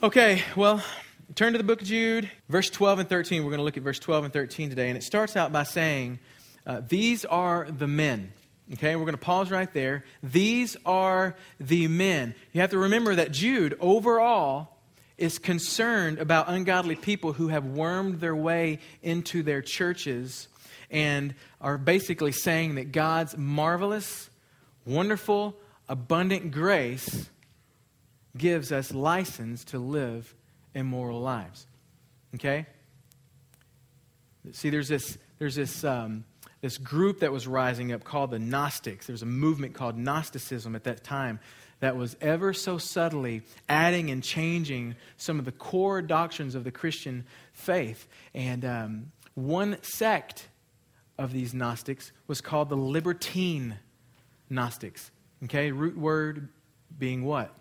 Okay, well, turn to the book of Jude, verse 12 and 13. We're going to look at verse 12 and 13 today. And it starts out by saying, uh, These are the men. Okay, we're going to pause right there. These are the men. You have to remember that Jude, overall, is concerned about ungodly people who have wormed their way into their churches and are basically saying that God's marvelous, wonderful, abundant grace gives us license to live immoral lives. Okay? See, there's this, there's this, um, this group that was rising up called the Gnostics. There was a movement called Gnosticism at that time that was ever so subtly adding and changing some of the core doctrines of the Christian faith. And um, one sect of these Gnostics was called the Libertine Gnostics. Okay, root word being what?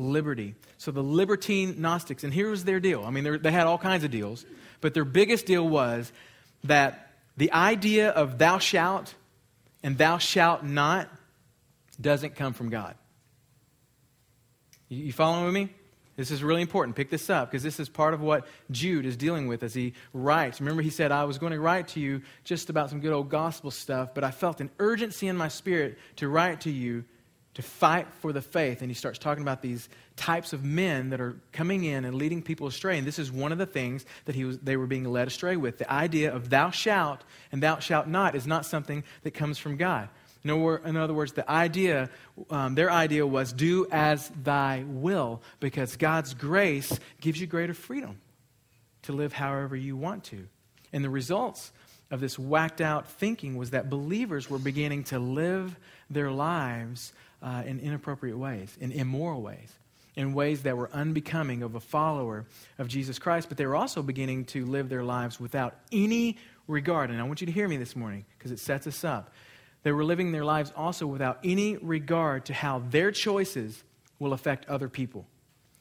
Liberty. So the libertine Gnostics, and here was their deal. I mean, they had all kinds of deals, but their biggest deal was that the idea of thou shalt and thou shalt not doesn't come from God. You, following with me? This is really important. Pick this up because this is part of what Jude is dealing with as he writes. Remember, he said, I was going to write to you just about some good old gospel stuff, but I felt an urgency in my spirit to write to you to fight for the faith. And he starts talking about these types of men that are coming in and leading people astray. And this is one of the things that he was, they were being led astray with. The idea of thou shalt and thou shalt not is not something that comes from God. In other words, the idea, um, their idea was do as thy will, because God's grace gives you greater freedom to live however you want to. And the results of this whacked out thinking was that believers were beginning to live their lives uh, in inappropriate ways, in immoral ways, in ways that were unbecoming of a follower of Jesus Christ, but they were also beginning to live their lives without any regard. And I want you to hear me this morning because it sets us up. They were living their lives also without any regard to how their choices will affect other people.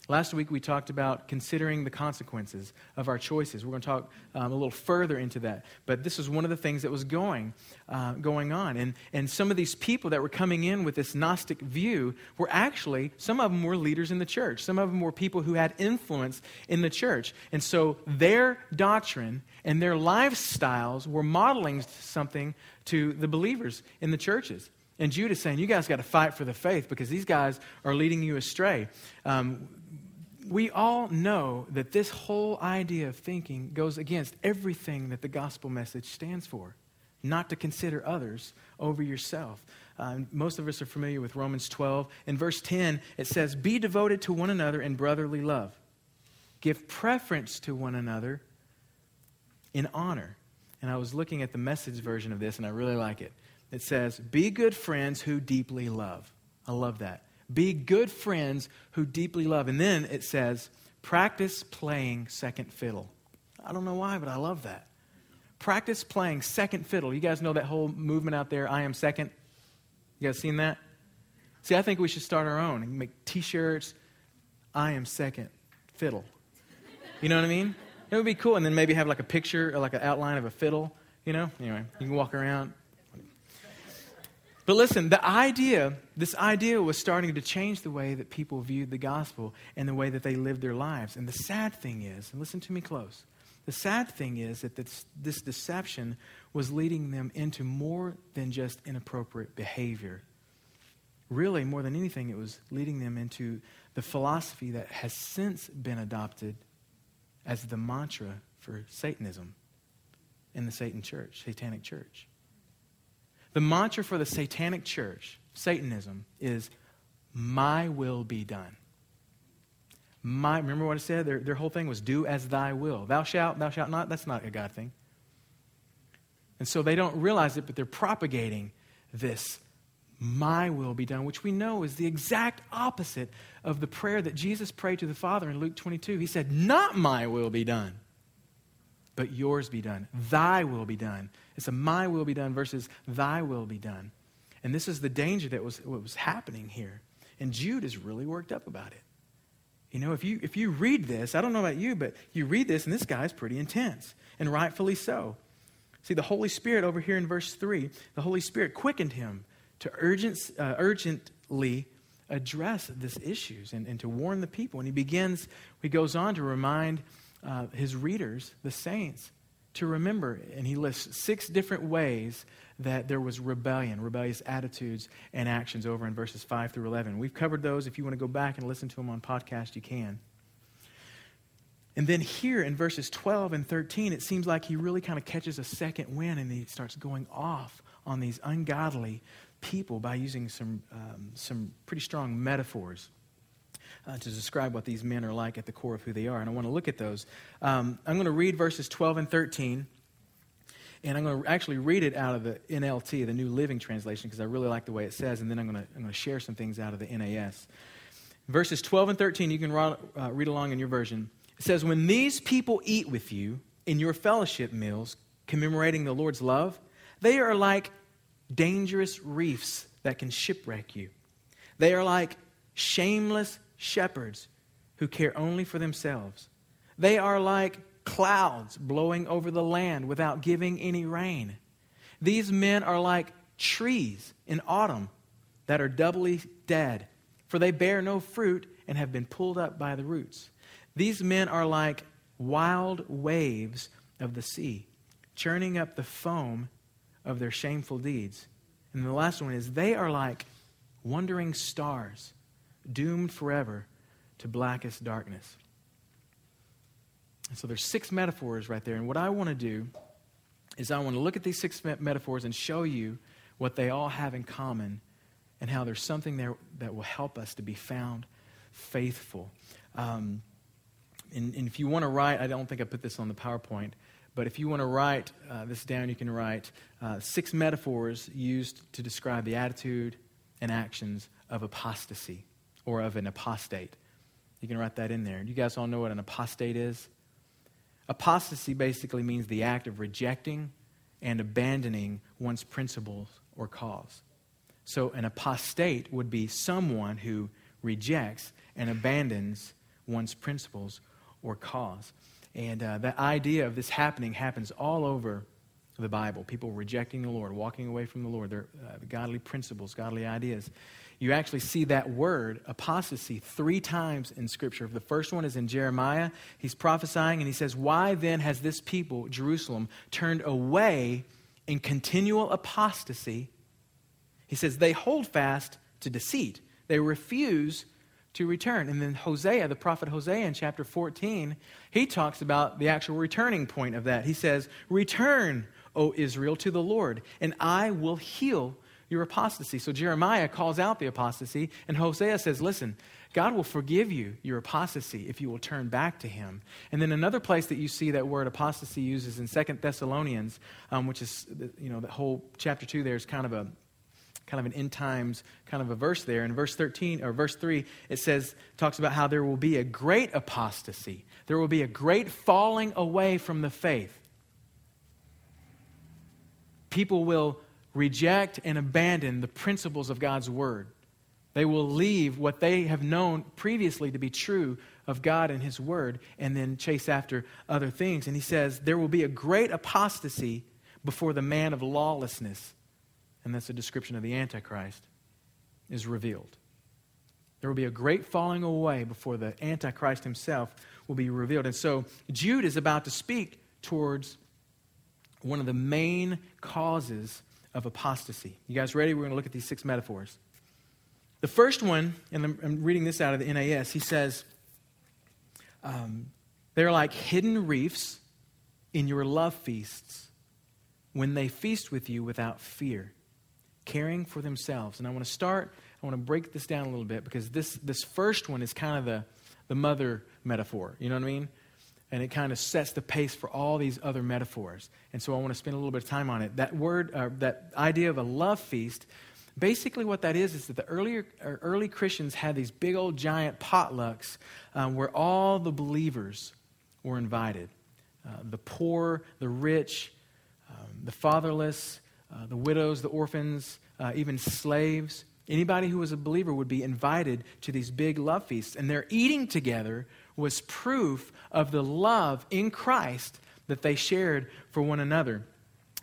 Last week we talked about considering the consequences of our choices. We're going to talk um, a little further into that. But this was one of the things that was going, uh, going on. And, and some of these people that were coming in with this Gnostic view were actually, some of them were leaders in the church. Some of them were people who had influence in the church. And so their doctrine and their lifestyles were modeling something to the believers in the churches. And Jude is saying, You guys got to fight for the faith because these guys are leading you astray. Um, we all know that this whole idea of thinking goes against everything that the gospel message stands for not to consider others over yourself. Uh, most of us are familiar with Romans 12. In verse 10, it says, Be devoted to one another in brotherly love. Give preference to one another in honor. And I was looking at the message version of this, and I really like it. It says, Be good friends who deeply love. I love that. Be good friends who deeply love. And then it says, practice playing second fiddle. I don't know why, but I love that. Practice playing second fiddle. You guys know that whole movement out there, I am second? You guys seen that? See, I think we should start our own and make t shirts, I am second fiddle. You know what I mean? It would be cool. And then maybe have like a picture or like an outline of a fiddle, you know? Anyway, you can walk around. But listen, the idea, this idea was starting to change the way that people viewed the gospel and the way that they lived their lives. And the sad thing is, and listen to me close, the sad thing is that this, this deception was leading them into more than just inappropriate behavior. Really, more than anything, it was leading them into the philosophy that has since been adopted as the mantra for Satanism in the Satan church, satanic church. The mantra for the satanic church, Satanism, is my will be done. My, remember what I said? Their, their whole thing was do as thy will. Thou shalt, thou shalt not. That's not a God thing. And so they don't realize it, but they're propagating this my will be done, which we know is the exact opposite of the prayer that Jesus prayed to the Father in Luke 22. He said, Not my will be done, but yours be done. Thy will be done. It's a my will be done versus thy will be done. And this is the danger that was what was happening here. And Jude is really worked up about it. You know, if you if you read this, I don't know about you, but you read this and this guy's pretty intense, and rightfully so. See, the Holy Spirit over here in verse 3, the Holy Spirit quickened him to urgent, uh, urgently address these issues and, and to warn the people. And he begins, he goes on to remind uh, his readers, the saints, to remember. And he lists six different ways that there was rebellion, rebellious attitudes and actions over in verses 5 through 11. We've covered those. If you want to go back and listen to them on podcast, you can. And then here in verses 12 and 13, it seems like he really kind of catches a second wind and he starts going off on these ungodly people by using some, um, some pretty strong metaphors. Uh, to describe what these men are like at the core of who they are. And I want to look at those. Um, I'm going to read verses 12 and 13. And I'm going to actually read it out of the NLT, the New Living Translation, because I really like the way it says. And then I'm going, to, I'm going to share some things out of the NAS. Verses 12 and 13, you can uh, read along in your version. It says, When these people eat with you in your fellowship meals, commemorating the Lord's love, they are like dangerous reefs that can shipwreck you. They are like shameless shepherds who care only for themselves. They are like clouds blowing over the land without giving any rain. These men are like trees in autumn that are doubly dead, for they bear no fruit and have been pulled up by the roots. These men are like wild waves of the sea, churning up the foam of their shameful deeds. And the last one is they are like wandering stars, doomed forever to blackest darkness. And so there's six metaphors right there. And what I want to do is I want to look at these six metaphors and show you what they all have in common and how there's something there that will help us to be found faithful. Um, and, and, if you want to write, I don't think I put this on the PowerPoint, but if you want to write uh, this down, you can write uh, six metaphors used to describe the attitude and actions of apostasy or of an apostate. You can write that in there. You guys all know what an apostate is? Apostasy basically means the act of rejecting and abandoning one's principles or cause. So, an apostate would be someone who rejects and abandons one's principles or cause. And uh, the idea of this happening happens all over the Bible. People rejecting the Lord, walking away from the Lord, their uh, godly principles, godly ideas you actually see that word, apostasy, three times in Scripture. The first one is in Jeremiah. He's prophesying, and he says, Why then has this people, Jerusalem, turned away in continual apostasy? He says, They hold fast to deceit, they refuse to return. And then Hosea, the prophet Hosea in chapter 14, he talks about the actual returning point of that. He says, Return, O Israel, to the Lord, and I will heal your apostasy. So Jeremiah calls out the apostasy, and Hosea says, Listen, God will forgive you your apostasy if you will turn back to him. And then another place that you see that word apostasy uses in Second Thessalonians, um, which is, you know, the whole chapter 2 there is kind of a kind of an end times kind of a verse there. In verse 13 or verse 3, it says, talks about how there will be a great apostasy. There will be a great falling away from the faith. People will reject and abandon the principles of God's Word. They will leave what they have known previously to be true of God and His Word and then chase after other things. And he says, There will be a great apostasy before the man of lawlessness, and that's a description of the Antichrist, is revealed. There will be a great falling away before the Antichrist himself will be revealed. And so Jude is about to speak towards one of the main causes of apostasy. You guys ready? We're going to look at these six metaphors. The first one, and I'm, reading this out of the NAS, he says, um, They're like hidden reefs in your love feasts when they feast with you without fear, caring for themselves. And I want to start, I want to break this down a little bit because this, this first one is kind of the, the mother metaphor. You know what I mean? And it kind of sets the pace for all these other metaphors. And so I want to spend a little bit of time on it. That word, uh, that idea of a love feast, basically what that is is that the earlier, uh, early Christians had these big old giant potlucks um, where all the believers were invited uh, the poor, the rich, um, the fatherless, uh, the widows, the orphans, uh, even slaves. Anybody who was a believer would be invited to these big love feasts, and they're eating together was proof of the love in Christ that they shared for one another.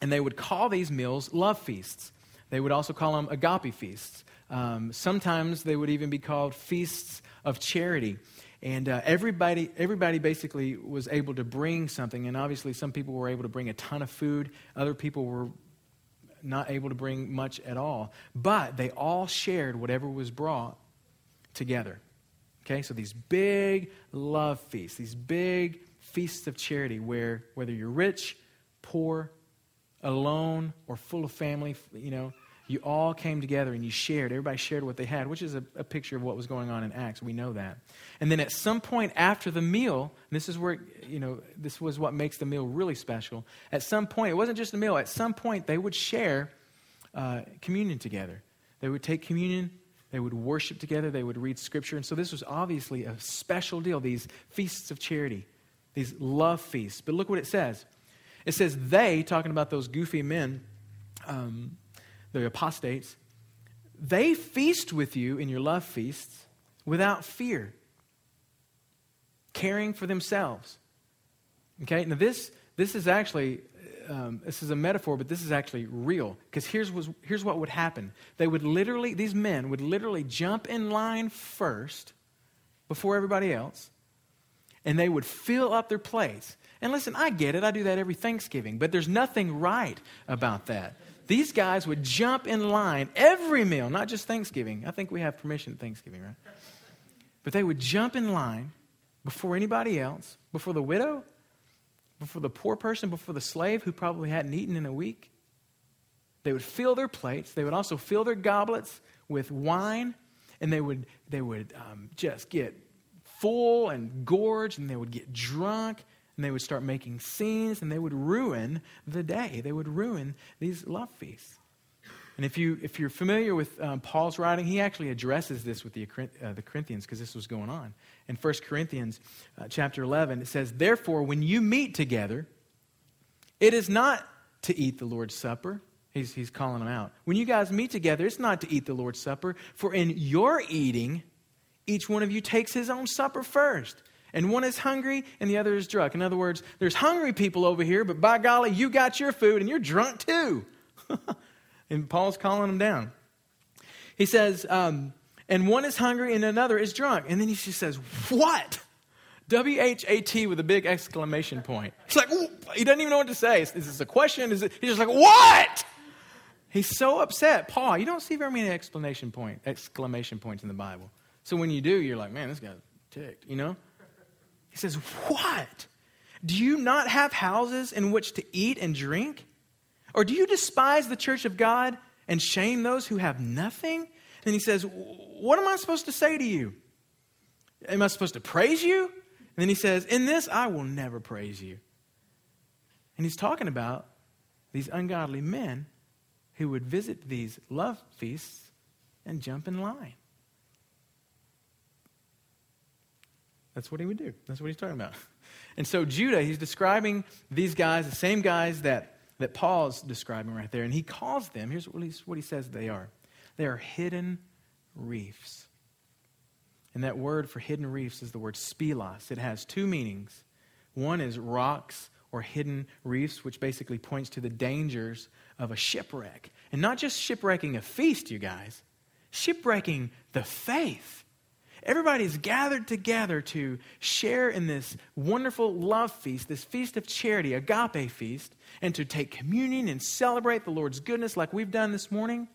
And they would call these meals love feasts. They would also call them agape feasts. Um, sometimes they would even be called feasts of charity. And uh, everybody, everybody basically was able to bring something. And obviously, some people were able to bring a ton of food, other people were not able to bring much at all. But they all shared whatever was brought together. Okay, so these big love feasts, these big feasts of charity where whether you're rich, poor, alone, or full of family, you know, you all came together and you shared. Everybody shared what they had, which is a, a, picture of what was going on in Acts. We know that. And then at some point after the meal, this is where, you know, this was what makes the meal really special. At some point, it wasn't just a meal, at some point they would share uh, communion together. They would take communion, they would worship together, they would read scripture. And so this was obviously a special deal, these feasts of charity, these love feasts. But look what it says. It says, they, talking about those goofy men, um, the apostates, they feast with you in your love feasts without fear, caring for themselves. Okay, now this, this is actually, um, this is a metaphor, but this is actually real. Because here's, here's what would happen. They would literally, these men would literally jump in line first before everybody else, and they would fill up their plates. And listen, I get it. I do that every Thanksgiving, but there's nothing right about that. These guys would jump in line every meal, not just Thanksgiving. I think we have permission at Thanksgiving, right? But they would jump in line before anybody else, before the widow, before the poor person, before the slave who probably hadn't eaten in a week. They would fill their plates. They would also fill their goblets with wine, and they would, they would um, just get full and gorged, and they would get drunk, and they would start making scenes and they would ruin the day. They would ruin these love feasts. And if, you, if you're familiar with um, Paul's writing, he actually addresses this with the, uh, the Corinthians because this was going on. In 1 Corinthians uh, chapter 11, it says, Therefore, when you meet together, it is not to eat the Lord's Supper. He's, he's calling them out. When you guys meet together, it's not to eat the Lord's Supper, for in your eating, each one of you takes his own supper first and one is hungry and the other is drunk. In other words, there's hungry people over here, but by golly, you got your food and you're drunk too. and Paul's calling them down. He says, um, and one is hungry and another is drunk. And then he just says, What? W H A T with a big exclamation point. He's like, he doesn't even know what to say. Is, is this a question? Is it, he's just like, What? He's so upset. Paul, you don't see very many exclamation point, exclamation points in the Bible. So when you do, you're like, man, this guy's ticked, you know? He says, What? Do you not have houses in which to eat and drink? Or do you despise the church of God and shame those who have nothing? And he says, What am I supposed to say to you? Am I supposed to praise you? And then he says, In this I will never praise you. And he's talking about these ungodly men who would visit these love feasts and jump in line. That's what he would do. That's what he's talking about. And so Judah, he's describing these guys, the same guys that, that Paul's describing right there. And he calls them, here's what, he says they are they are hidden reefs. And that word for hidden reefs is the word spelos. It has two meanings. One is rocks or hidden reefs, which basically points to the dangers of a shipwreck. And not just shipwrecking a feast, you guys, shipwrecking the faith. Everybody's gathered together to share in this wonderful love feast, this feast of charity, agape feast, and to take communion and celebrate the Lord's goodness like we've done this morning.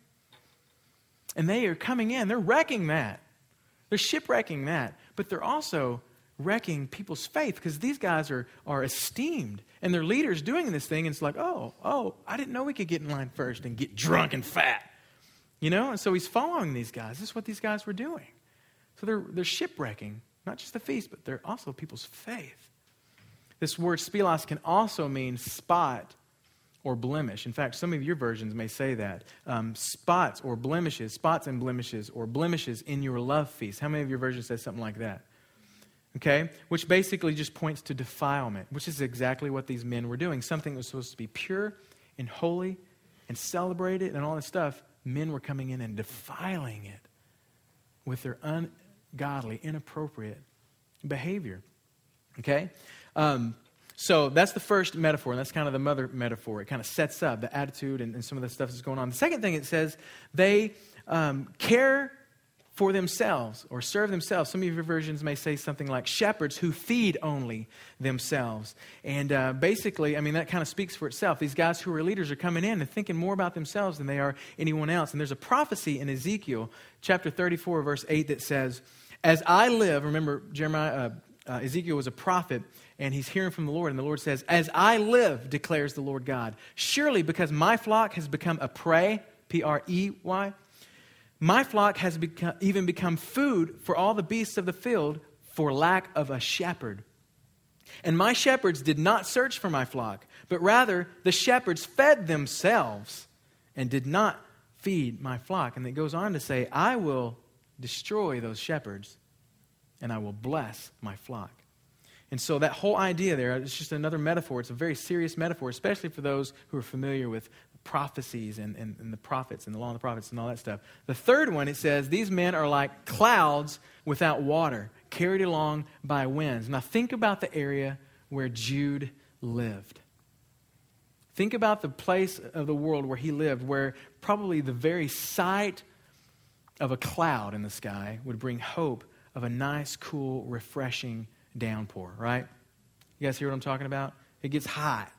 And they are coming in, they're wrecking that. They're shipwrecking that. But they're also wrecking people's faith because these guys are, are esteemed and their leaders doing this thing. And it's like, oh, oh, I didn't know we could get in line first and get drunk and fat. You know? And so he's following these guys. This is what these guys were doing. So they're, they're shipwrecking not just the feast, but they're also people's faith. This word spelos can also mean spot or blemish. In fact, some of your versions may say that. Um, spots or blemishes, spots and blemishes, or blemishes in your love feast. How many of your versions say something like that? Okay? Which basically just points to defilement, which is exactly what these men were doing. Something that was supposed to be pure and holy and celebrated and all this stuff. Men were coming in and defiling it with their un, godly, inappropriate behavior. Okay? Um, so that's the first metaphor, and that's kind of the mother metaphor. It kind of sets up the attitude and, and some of the stuff that's going on. The second thing it says, they, um, care for themselves or serve themselves. Some of your versions may say something like shepherds who feed only themselves. And uh, basically, I mean, that kind of speaks for itself. These guys who are leaders are coming in and thinking more about themselves than they are anyone else. And there's a prophecy in Ezekiel chapter 34, verse 8 that says, As I live, remember, Jeremiah, uh, uh, Ezekiel was a prophet, and he's hearing from the Lord, and the Lord says, As I live, declares the Lord God, surely because my flock has become a prey, P R E Y, my flock has become, even become food for all the beasts of the field for lack of a shepherd. And my shepherds did not search for my flock, but rather the shepherds fed themselves and did not feed my flock. And it goes on to say, I will destroy those shepherds and I will bless my flock. And so that whole idea there, it's just another metaphor. It's a very serious metaphor, especially for those who are familiar with prophecies and, and, and, the prophets and the law of the prophets and all that stuff. The third one, it says, these men are like clouds without water, carried along by winds. Now think about the area where Jude lived. Think about the place of the world where he lived, where probably the very sight of a cloud in the sky would bring hope of a nice, cool, refreshing downpour, right? You guys hear what I'm talking about? It gets hot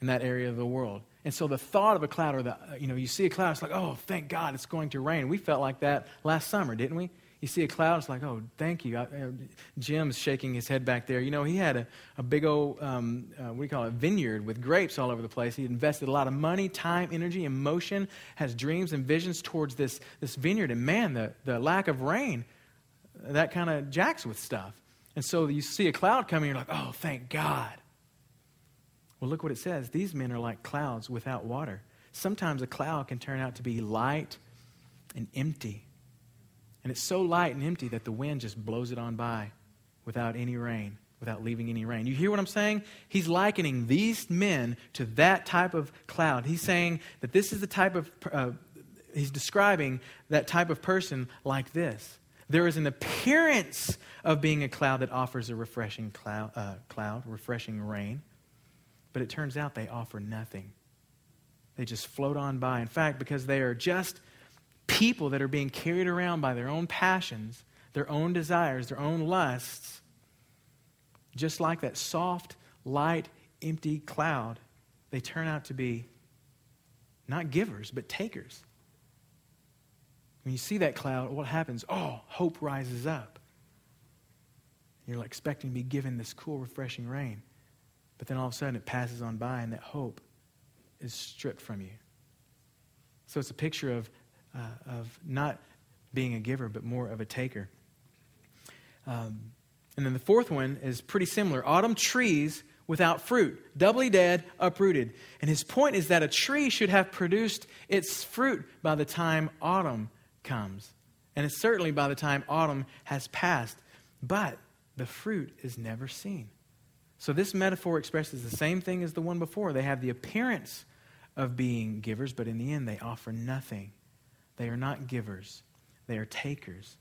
in that area of the world. And so the thought of a cloud, or the, you know, you see a cloud, it's like, oh, thank God it's going to rain. We felt like that last summer, didn't we? You see a cloud, it's like, oh, thank you. I, uh, Jim's shaking his head back there. You know, he had a, a big old, um, uh, what do you call it, vineyard with grapes all over the place. He invested a lot of money, time, energy, emotion, has dreams and visions towards this, this vineyard. And man, the, the lack of rain, that kind of jacks with stuff. And so you see a cloud coming, you're like, oh, thank God. Well, look what it says. These men are like clouds without water. Sometimes a cloud can turn out to be light and empty. And it's so light and empty that the wind just blows it on by without any rain, without leaving any rain. You hear what I'm saying? He's likening these men to that type of cloud. He's saying that this is the type of, uh, he's describing that type of person like this. There is an appearance of being a cloud that offers a refreshing cloud, uh, cloud refreshing rain. But it turns out they offer nothing. They just float on by. In fact, because they are just people that are being carried around by their own passions, their own desires, their own lusts, just like that soft, light, empty cloud, they turn out to be not givers, but takers. When you see that cloud, what happens? Oh, hope rises up. You're expecting to be given this cool, refreshing rain. But then all of a sudden it passes on by and that hope is stripped from you. So it's a picture of, uh, of not being a giver, but more of a taker. Um, and then the fourth one is pretty similar autumn trees without fruit, doubly dead, uprooted. And his point is that a tree should have produced its fruit by the time autumn comes. And it's certainly by the time autumn has passed. But the fruit is never seen. So this metaphor expresses the same thing as the one before. They have the appearance of being givers, but in the end, they offer nothing. They are not givers, they are takers.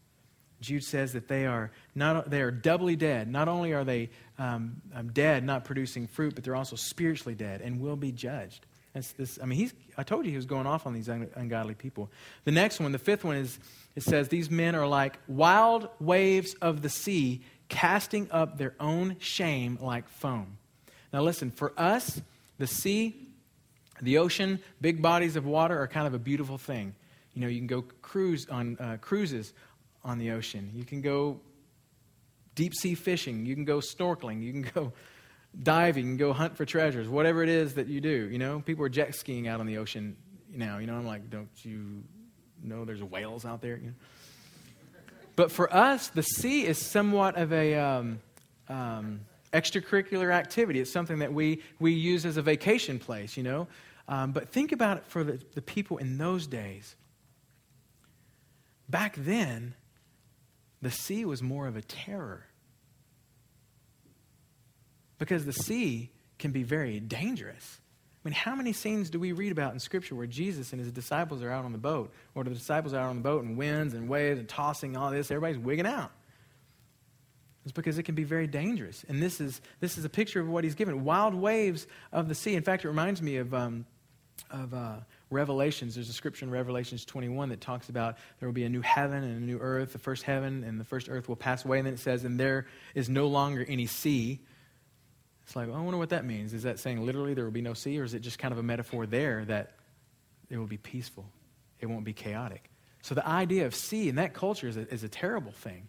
Jude says that they are, not, they are doubly dead. Not only are they um, um, dead, not producing fruit, but they're also spiritually dead and will be judged. That's this, I mean, he's, I told you he was going off on these un, ungodly people. The next one, the fifth one, is it says, These men are like wild waves of the sea casting up their own shame like foam. Now, listen, for us, the sea, the ocean, big bodies of water are kind of a beautiful thing. You know, you can go cruise on uh, cruises on the ocean. You can go deep sea fishing. You can go snorkeling. You can go diving. You can go hunt for treasures. Whatever it is that you do. You know, people are jet skiing out on the ocean now. You know, I'm like, don't you know there's whales out there? You know? But for us, the sea is somewhat of a um, um, extracurricular activity. It's something that we, we use as a vacation place, you know. Um, but think about it for the, the people in those days. Back then, the sea was more of a terror. Because the sea can be very dangerous I mean, how many scenes do we read about in Scripture where Jesus and his disciples are out on the boat, or the disciples are out on the boat and winds and waves and tossing, all this, everybody's wigging out? It's because it can be very dangerous. And this is, this is a picture of what he's given wild waves of the sea. In fact, it reminds me of um, of uh, Revelations. There's a scripture in Revelations 21 that talks about there will be a new heaven and a new earth. The first heaven and the first earth will pass away. And then it says, and there is no longer any sea. It's like, I wonder what that means. Is that saying literally there will be no sea, or is it just kind of a metaphor there that it will be peaceful? It won't be chaotic. So the idea of sea in that culture is a, is a terrible thing.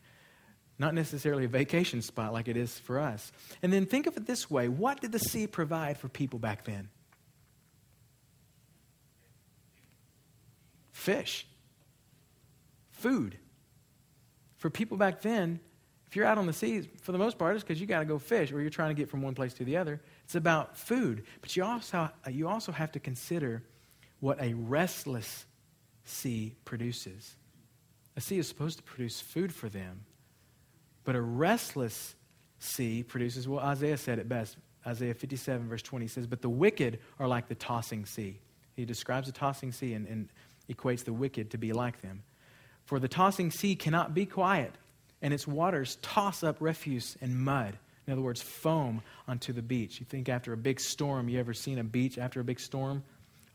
Not necessarily a vacation spot like it is for us. And then think of it this way what did the sea provide for people back then? Fish, food. For people back then, if you're out on the seas, for the most part, it's because you got to go fish or you're trying to get from one place to the other. It's about food. But you also, you also have to consider what a restless sea produces. A sea is supposed to produce food for them. But a restless sea produces, well, Isaiah said it best. Isaiah 57, verse 20 says, But the wicked are like the tossing sea. He describes the tossing sea and equates the wicked to be like them. For the tossing sea cannot be quiet and its waters toss up refuse and mud. In other words, foam onto the beach. You think after a big storm, you ever seen a beach after a big storm?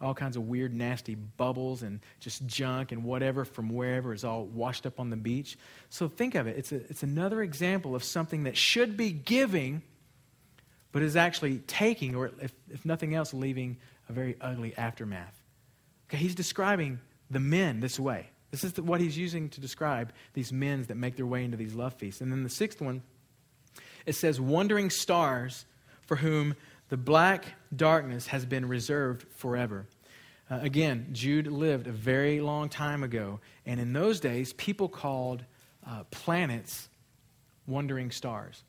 All kinds of weird, nasty bubbles and just junk and whatever from wherever is all washed up on the beach. So think of it. It's, a, it's another example of something that should be giving, but is actually taking, or if, if nothing else, leaving a very ugly aftermath. Okay, he's describing the men this way. This is the, what he's using to describe these men that make their way into these love feasts. And then the sixth one, it says, wandering stars for whom the black darkness has been reserved forever. Uh, again, Jude lived a very long time ago. And in those days, people called uh, planets wandering stars.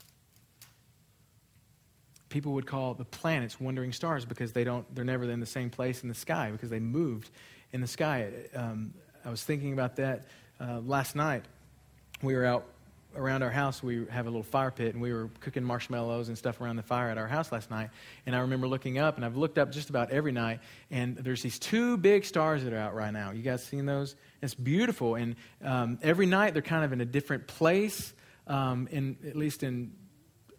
People would call the planets wandering stars because they don't, they're never in the same place in the sky because they moved in the sky. Um, I was thinking about that uh, last night. We were out around our house. We have a little fire pit, and we were cooking marshmallows and stuff around the fire at our house last night. And I remember looking up, and I've looked up just about every night, and there's these two big stars that are out right now. You guys seen those? It's beautiful, and um, every night they're kind of in a different place. Um, in at least in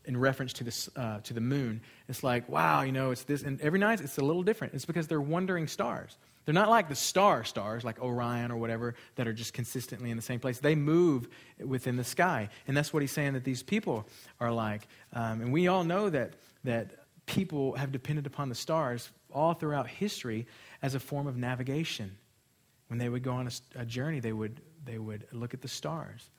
in reference to this uh, to the moon, it's like wow, you know, it's this, and every night it's a little different. It's because they're wandering stars. They're not like the star stars, like Orion or whatever, that are just consistently in the same place. They move within the sky. And that's what he's saying that these people are like. Um, and we all know that, that people have depended upon the stars all throughout history as a form of navigation. When they would go on a, a journey, they would, they would look at the stars.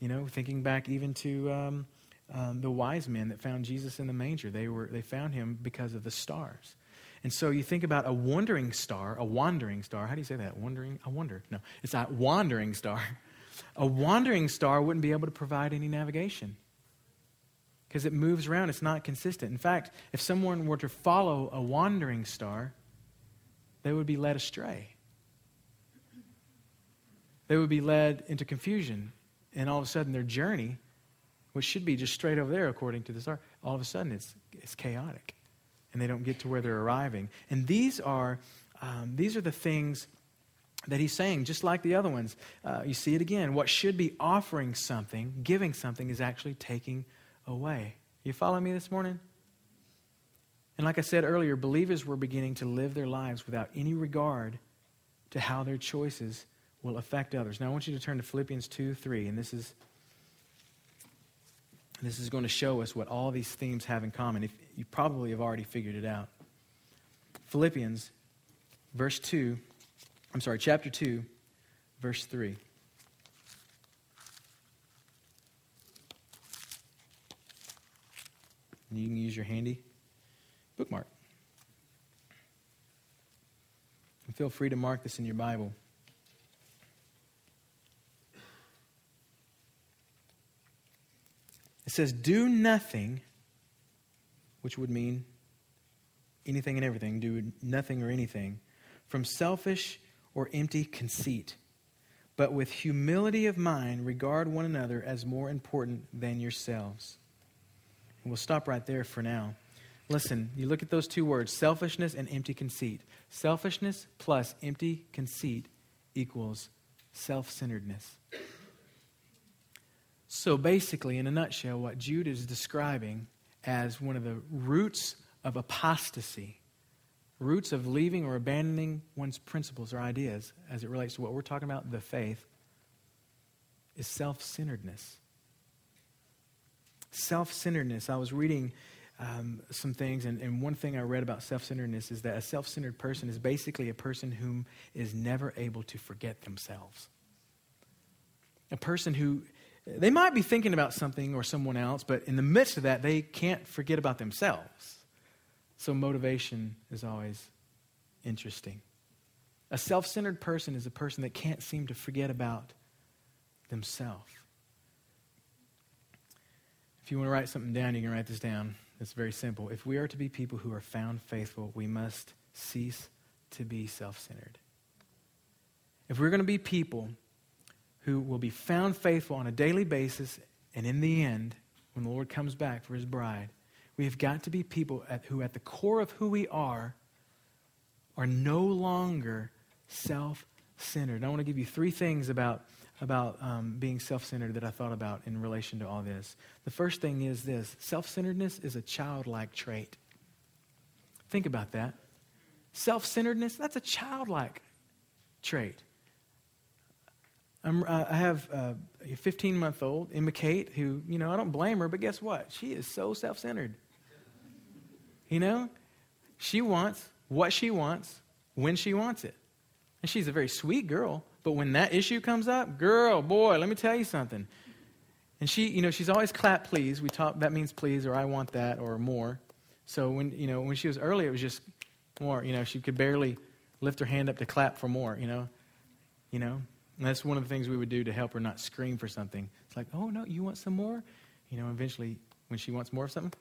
You know, thinking back even to um, um, the wise men that found Jesus in the manger, they, were, they found him because of the stars. And so you think about a wandering star, a wandering star. How do you say that? Wandering? I wonder. No, it's a wandering star. A wandering star wouldn't be able to provide any navigation because it moves around. It's not consistent. In fact, if someone were to follow a wandering star, they would be led astray. They would be led into confusion. And all of a sudden, their journey, which should be just straight over there according to the star, all of a sudden it's, it's chaotic and they don't get to where they're arriving. And these are, um, these are the things that he's saying, just like the other ones. Uh, you see it again. What should be offering something, giving something, is actually taking away. You follow me this morning? And like I said earlier, believers were beginning to live their lives without any regard to how their choices will affect others. Now I want you to turn to Philippians 2 3, and this is this is going to show us what all these themes have in common. If you probably have already figured it out. Philippians, verse 2, I'm sorry, chapter 2, verse 3. And you can use your handy bookmark. And feel free to mark this in your Bible. It says, Do nothing, which would mean anything and everything, do nothing or anything, from selfish or empty conceit, but with humility of mind regard one another as more important than yourselves. And we'll stop right there for now. Listen, you look at those two words selfishness and empty conceit. Selfishness plus empty conceit equals self centeredness. So basically, in a nutshell, what Jude is describing as one of the roots of apostasy, roots of leaving or abandoning one's principles or ideas as it relates to what we're talking about, the faith, is self centeredness. Self centeredness. I was reading um, some things, and, and one thing I read about self centeredness is that a self centered person is basically a person whom is never able to forget themselves. A person who they might be thinking about something or someone else, but in the midst of that, they can't forget about themselves. So motivation is always interesting. A self centered person is a person that can't seem to forget about themselves. If you want to write something down, you can write this down. It's very simple. If we are to be people who are found faithful, we must cease to be self centered. If we're going to be people who will be found faithful on a daily basis, and in the end, when the Lord comes back for his bride, we have got to be people at, who, at the core of who we are, are no longer self centered. I want to give you three things about, about um, being self centered that I thought about in relation to all this. The first thing is this self centeredness is a childlike trait. Think about that. Self centeredness, that's a childlike trait. Uh, i have a 15 month old, Emma Kate, who, you know, I don't blame her, but guess what? She is so self centered. You know, she wants what she wants when she wants it. And she's a very sweet girl, but when that issue comes up, girl, boy, let me tell you something. And she, you know, she's always clap please. We talk that means please or I want that or more. So when, you know, when she was early, it was just more, you know, she could barely lift her hand up to clap for more, you know. You know, and that's one of the things we would do to help her not scream for something. It's like, oh, no, you want some more? You know, eventually, when she wants more of something.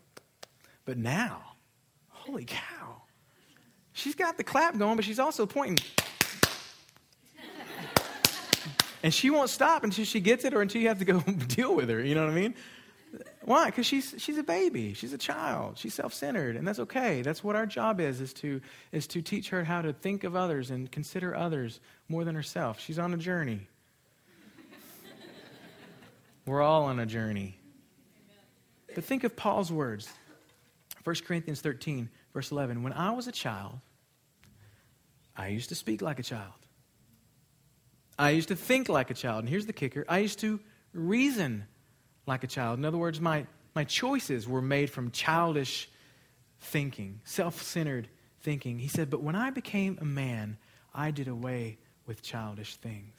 But now, holy cow, she's got the clap going, but she's also pointing. and she won't stop until she gets it or until you have to go deal with her. You know what I mean? Why? Because she's, she's a baby. She's a child. She's self-centered, and that's okay. That's what our job is, is to, is to teach her how to think of others and consider others more than herself. She's on a journey. We're all on a journey. But think of Paul's words. 1 Corinthians 13, verse 11. When I was a child, I used to speak like a child. I used to think like a child. And here's the kicker I used to reason like a child. In other words, my, my choices were made from childish thinking, self centered thinking. He said, But when I became a man, I did away with childish things.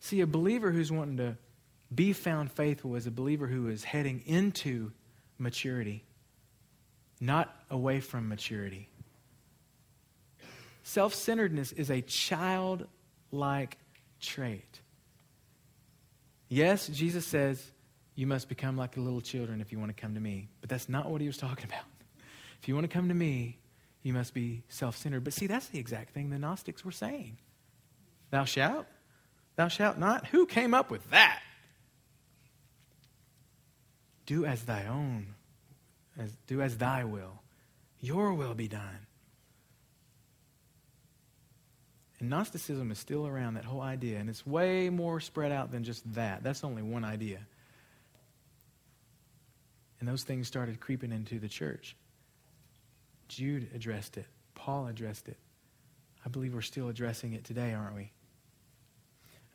See, a believer who's wanting to be found faithful is a believer who is heading into maturity, not away from maturity. Self centeredness is a childlike trait. Yes, Jesus says, you must become like the little children if you want to come to me. But that's not what he was talking about. If you want to come to me, you must be self centered. But see, that's the exact thing the Gnostics were saying. Thou shalt, thou shalt not. Who came up with that? Do as thy own, as, do as thy will. Your will be done. Gnosticism is still around, that whole idea, and it's way more spread out than just that. That's only one idea. And those things started creeping into the church. Jude addressed it, Paul addressed it. I believe we're still addressing it today, aren't we?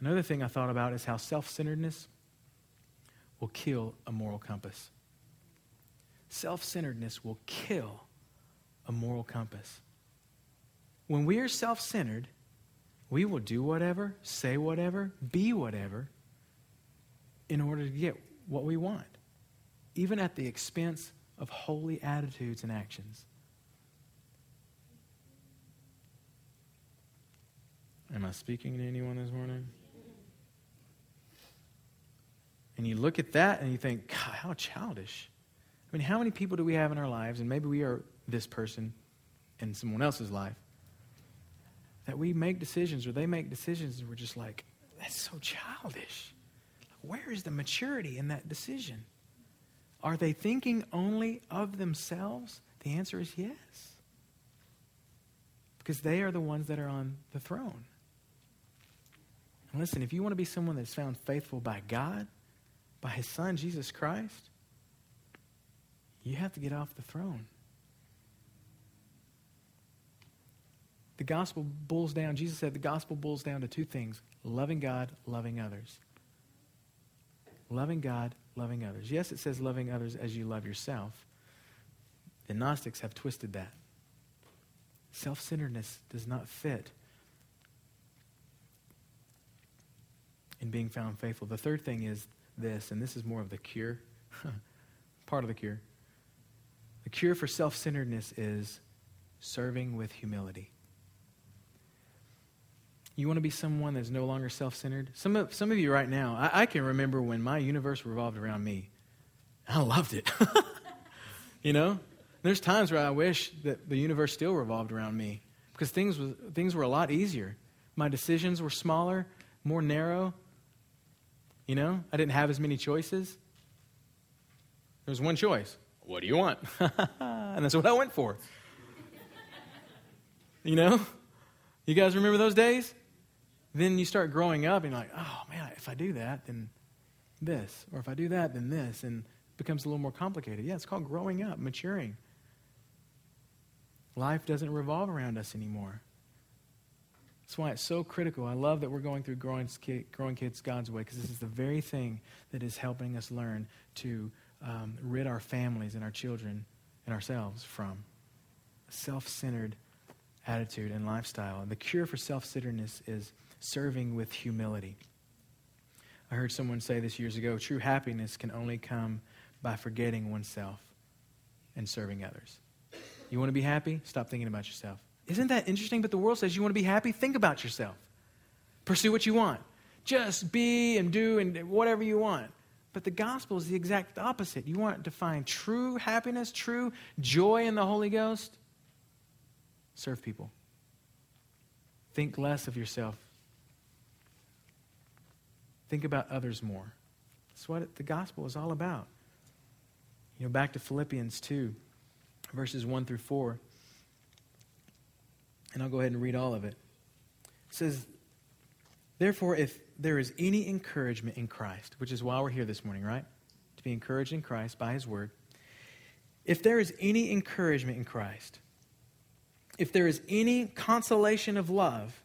Another thing I thought about is how self centeredness will kill a moral compass. Self centeredness will kill a moral compass. When we are self centered, we will do whatever, say whatever, be whatever in order to get what we want, even at the expense of holy attitudes and actions. Am I speaking to anyone this morning? And you look at that and you think, God, how childish. I mean, how many people do we have in our lives, and maybe we are this person in someone else's life, that we make decisions or they make decisions and we're just like, that's so childish. Where is the maturity in that decision? Are they thinking only of themselves? The answer is yes. Because they are the ones that are on the throne. And listen, if you want to be someone that's found faithful by God, by His Son, Jesus Christ, you have to get off the throne. The gospel boils down, Jesus said the gospel boils down to two things loving God, loving others. Loving God, loving others. Yes, it says loving others as you love yourself. The Gnostics have twisted that. Self centeredness does not fit in being found faithful. The third thing is this, and this is more of the cure, part of the cure. The cure for self centeredness is serving with humility. You want to be someone that's no longer self centered? Some of, some of you right now, I, I, can remember when my universe revolved around me. I loved it. you know? There's times where I wish that the universe still revolved around me because things, was, things were a lot easier. My decisions were smaller, more narrow. You know, I didn't have as many choices. There was one choice. What do you want? and that's what I went for. you know? You guys remember those days? Then you start growing up and you're like, oh man, if I do that, then this. Or if I do that, then this. And it becomes a little more complicated. Yeah, it's called growing up, maturing. Life doesn't revolve around us anymore. That's why it's so critical. I love that we're going through Growing, growing Kids God's Way because this is the very thing that is helping us learn to um, rid our families and our children and ourselves from self centered attitude and lifestyle. And the cure for self centeredness is serving with humility. I heard someone say this years ago true happiness can only come by forgetting oneself and serving others. You want to be happy? Stop thinking about yourself. Isn't that interesting? But the world says you want to be happy? Think about yourself. Pursue what you want. Just be and do and whatever you want. But the gospel is the exact opposite. You want to find true happiness, true joy in the Holy Ghost? Serve people. Think less of yourself. Think about others more. That's what the gospel is all about. You know, back to Philippians 2, verses 1 through 4. And I'll go ahead and read all of it. It says, Therefore, if there is any encouragement in Christ, which is why we're here this morning, right? To be encouraged in Christ by His Word. If there is any encouragement in Christ, if there is any consolation of love,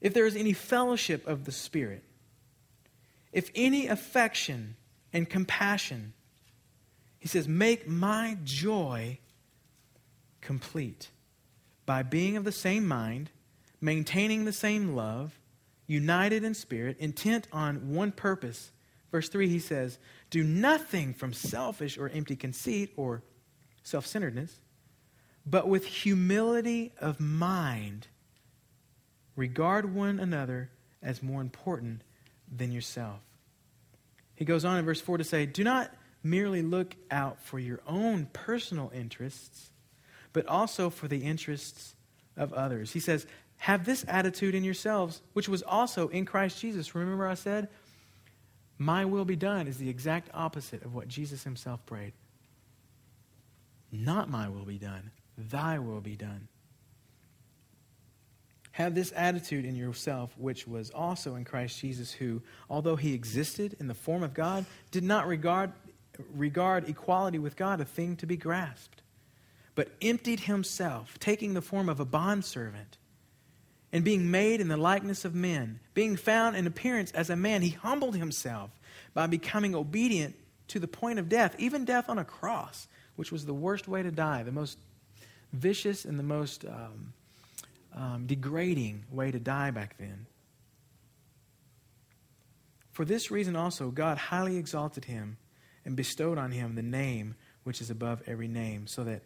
if there is any fellowship of the Spirit, if any affection and compassion, he says, make my joy complete by being of the same mind, maintaining the same love, united in spirit, intent on one purpose. Verse 3, he says, Do nothing from selfish or empty conceit or self centeredness, but with humility of mind, regard one another as more important than yourself. He goes on in verse 4 to say, Do not merely look out for your own personal interests but also for the interests of others. He says, Have this attitude in yourselves, which was also in Christ Jesus. Remember, I said, My will be done is the exact opposite of what Jesus himself prayed. Not my will be done, thy will be done. Have this attitude in yourself, which was also in Christ Jesus, who, although he existed in the form of God, did not regard, regard equality with God a thing to be grasped but emptied himself, taking the form of a bondservant, and being made in the likeness of men, being found in appearance as a man, he humbled himself by becoming obedient to the point of death, even death on a cross, which was the worst way to die, the most vicious and the most um, um, degrading way to die back then. For this reason also, God highly exalted him and bestowed on him the name which is above every name, so that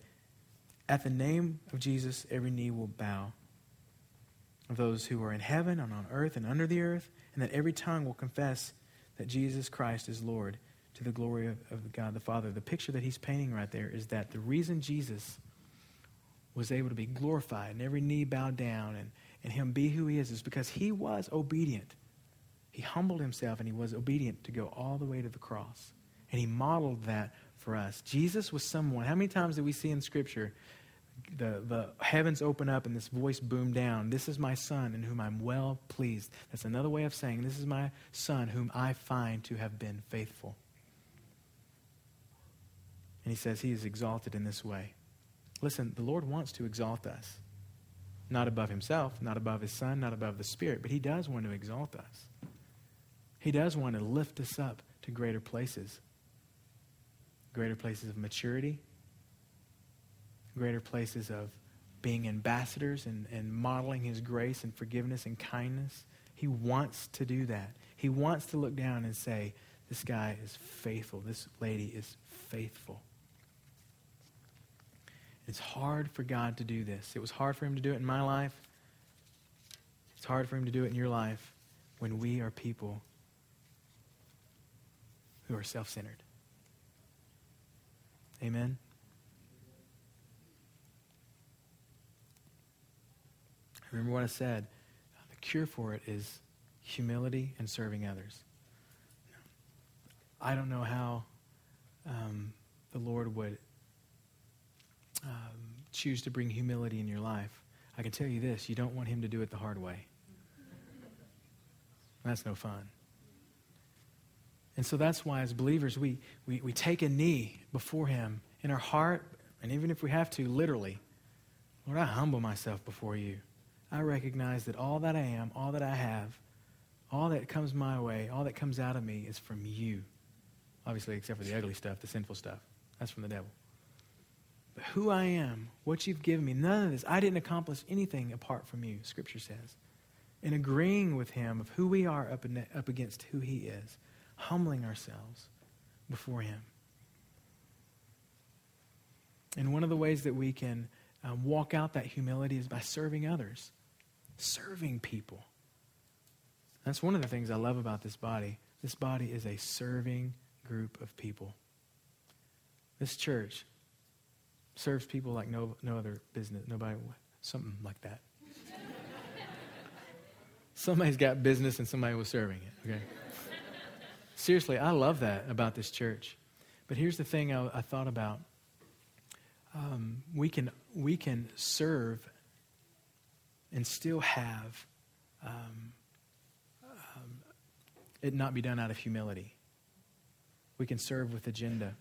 at the name of Jesus, every knee will bow of those who are in heaven and on earth and under the earth, and that every tongue will confess that Jesus Christ is Lord to the glory of, of God the Father. The picture that he's painting right there is that the reason Jesus was able to be glorified and every knee bowed down and, and him be who he is is because he was obedient. He humbled himself and he was obedient to go all the way to the cross. And he modeled that for us. Jesus was someone. How many times do we see in Scripture the, the heavens open up and this voice boom down? This is my son in whom I'm well pleased. That's another way of saying, This is my son whom I find to have been faithful. And he says he is exalted in this way. Listen, the Lord wants to exalt us. Not above himself, not above his son, not above the Spirit, but he does want to exalt us. He does want to lift us up to greater places greater places of maturity, greater places of being ambassadors and, and modeling his grace and forgiveness and kindness. He wants to do that. He wants to look down and say, This guy is faithful. This lady is faithful. It's hard for God to do this. It was hard for him to do it in my life. It's hard for him to do it in your life when we are people who are self centered. Amen? Remember what I said. The cure for it is humility and serving others. I don't know how um, the Lord would um, choose to bring humility in your life. I can tell you this you don't want Him to do it the hard way. That's no fun. And so that's why, as believers, we, we, we take a knee before Him in our heart, and even if we have to, literally. Lord, I humble myself before you. I recognize that all that I am, all that I have, all that comes my way, all that comes out of me is from you. Obviously, except for the ugly stuff, the sinful stuff. That's from the devil. But who I am, what you've given me, none of this, I didn't accomplish anything apart from you, Scripture says. In agreeing with Him of who we are up, in, up against who He is humbling ourselves before Him. And one of the ways that we can um, walk out that humility is by serving others, serving people. That's one of the things I love about this body. This body is a serving group of people. This church serves people like no, no other business, nobody, something like that. Somebody's got business and somebody was serving it, okay? Seriously, I love that about this church. But here's the thing I, I thought about. Um, we, can, we can serve and still have um, um, it not be done out of humility. We can serve with agenda.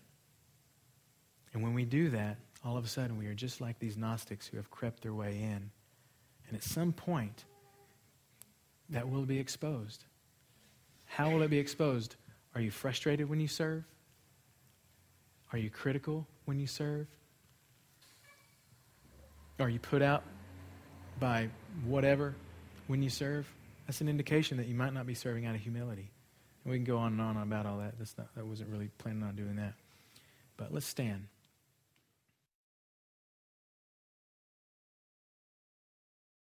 And when we do that, all of a sudden we are just like these Gnostics who have crept their way in. And at some point, that will be exposed. How will it be exposed? Are you frustrated when you serve? Are you critical when you serve? Are you put out by whatever when you serve? That's an indication that you might not be serving out of humility. And we can go on and on about all that. Not, that wasn't really planning on doing that. But let's stand.